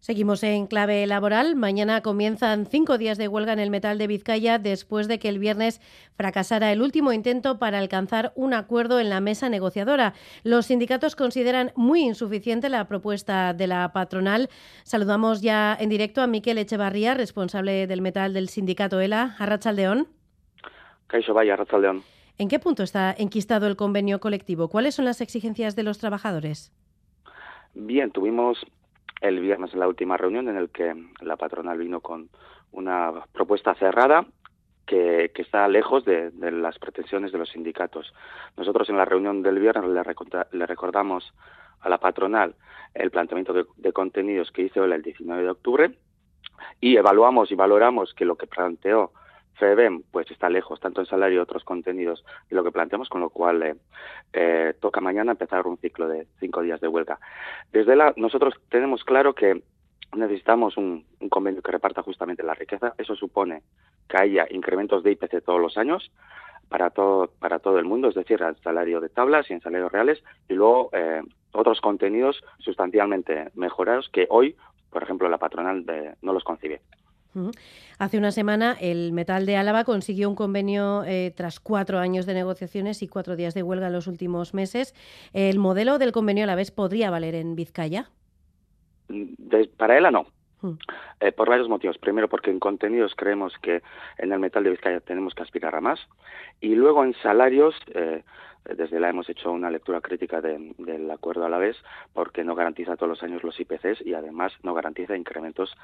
Seguimos en clave laboral. Mañana comienzan cinco días de huelga en el metal de Vizcaya después de que el viernes fracasara el último intento para alcanzar un acuerdo en la mesa negociadora. Los sindicatos consideran muy insuficiente la propuesta de la patronal. Saludamos ya en directo a Miquel Echevarría, responsable del metal del sindicato ELA. Arrachaldeón. Caixo Vaya, Arrachaldeón. ¿En qué punto está enquistado el convenio colectivo? ¿Cuáles son las exigencias de los trabajadores? Bien, tuvimos el viernes en la última reunión en el que la patronal vino con una propuesta cerrada que, está lejos de, las pretensiones de los sindicatos. Nosotros en la reunión del viernes le, recordamos a la patronal el planteamiento de, contenidos que hizo el 19 de octubre y evaluamos y valoramos que lo que planteó FEBEM pues está lejos, tanto en salario y otros contenidos de lo que planteamos, con lo cual eh, eh, toca mañana empezar un ciclo de cinco días de huelga. Desde la, nosotros tenemos claro que necesitamos un, convenio que reparta justamente la riqueza. Eso supone que haya incrementos de IPC todos los años para todo, para todo el mundo, es decir, en salario de tablas y en salarios reales, y luego eh, otros contenidos sustancialmente mejorados que hoy, por ejemplo, la patronal no los concibe. Hace una semana el Metal de Álava consiguió un convenio eh, tras cuatro años de negociaciones y cuatro días de huelga en los últimos meses. ¿El modelo del convenio a la vez podría valer en Vizcaya? para él no. Eh, por varios motivos. Primero, porque en contenidos creemos que en el metal de Vizcaya tenemos que aspirar a más. Y luego en salarios, eh, desde la hemos hecho una lectura crítica del acuerdo a la vez porque no garantiza todos los años los IPCs y además no garantiza incrementos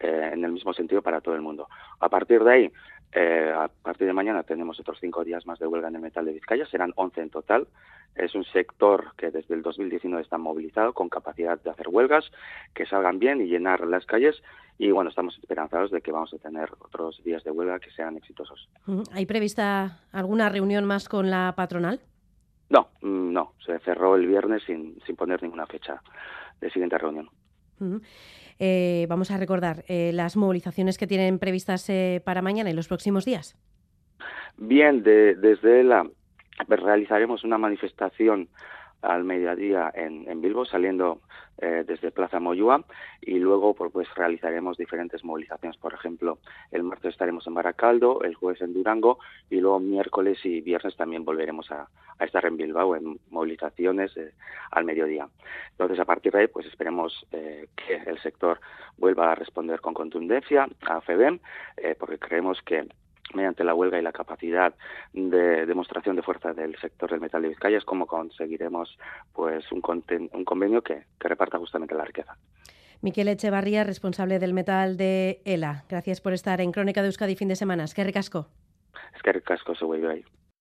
eh, en el mismo sentido para todo el mundo. A partir de ahí, eh, a partir de mañana tenemos otros cinco días más de huelga en el metal de Vizcaya, serán 11 en total. Es un sector que desde el 2019 está movilizado con capacidad de hacer huelgas, que salgan bien y llenar las calles. Y bueno, estamos esperanzados de que vamos a tener otros días de huelga que sean exitosos. ¿Hay prevista alguna reunión más con la patronal? No, mm, no, se cerró el viernes sin, sin poner ninguna fecha de siguiente reunión. Eh, vamos a recordar eh, las movilizaciones que tienen previstas eh, para mañana y los próximos días. Bien, desde la realizaremos una manifestación al mediodía en, en Bilbo, saliendo eh, desde Plaza Moyúa y luego pues, pues, realizaremos diferentes movilizaciones. Por ejemplo, el martes estaremos en Baracaldo, el jueves en Durango y luego miércoles y viernes también volveremos a, estar en Bilbao en movilizaciones eh, al mediodía. Entonces, a partir de ahí, pues esperemos eh, que el sector vuelva a responder con contundencia a FEBEM, porque creemos que mediante la huelga y la capacidad de demostración de fuerza del sector del metal de Vizcaya es como conseguiremos pues un, un convenio que, reparta justamente la riqueza. Miquel Echevarría, responsable del metal de ELA. Gracias por estar en Crónica de Euskadi fin de semana. Es que recasco. Es que recasco, se ahí.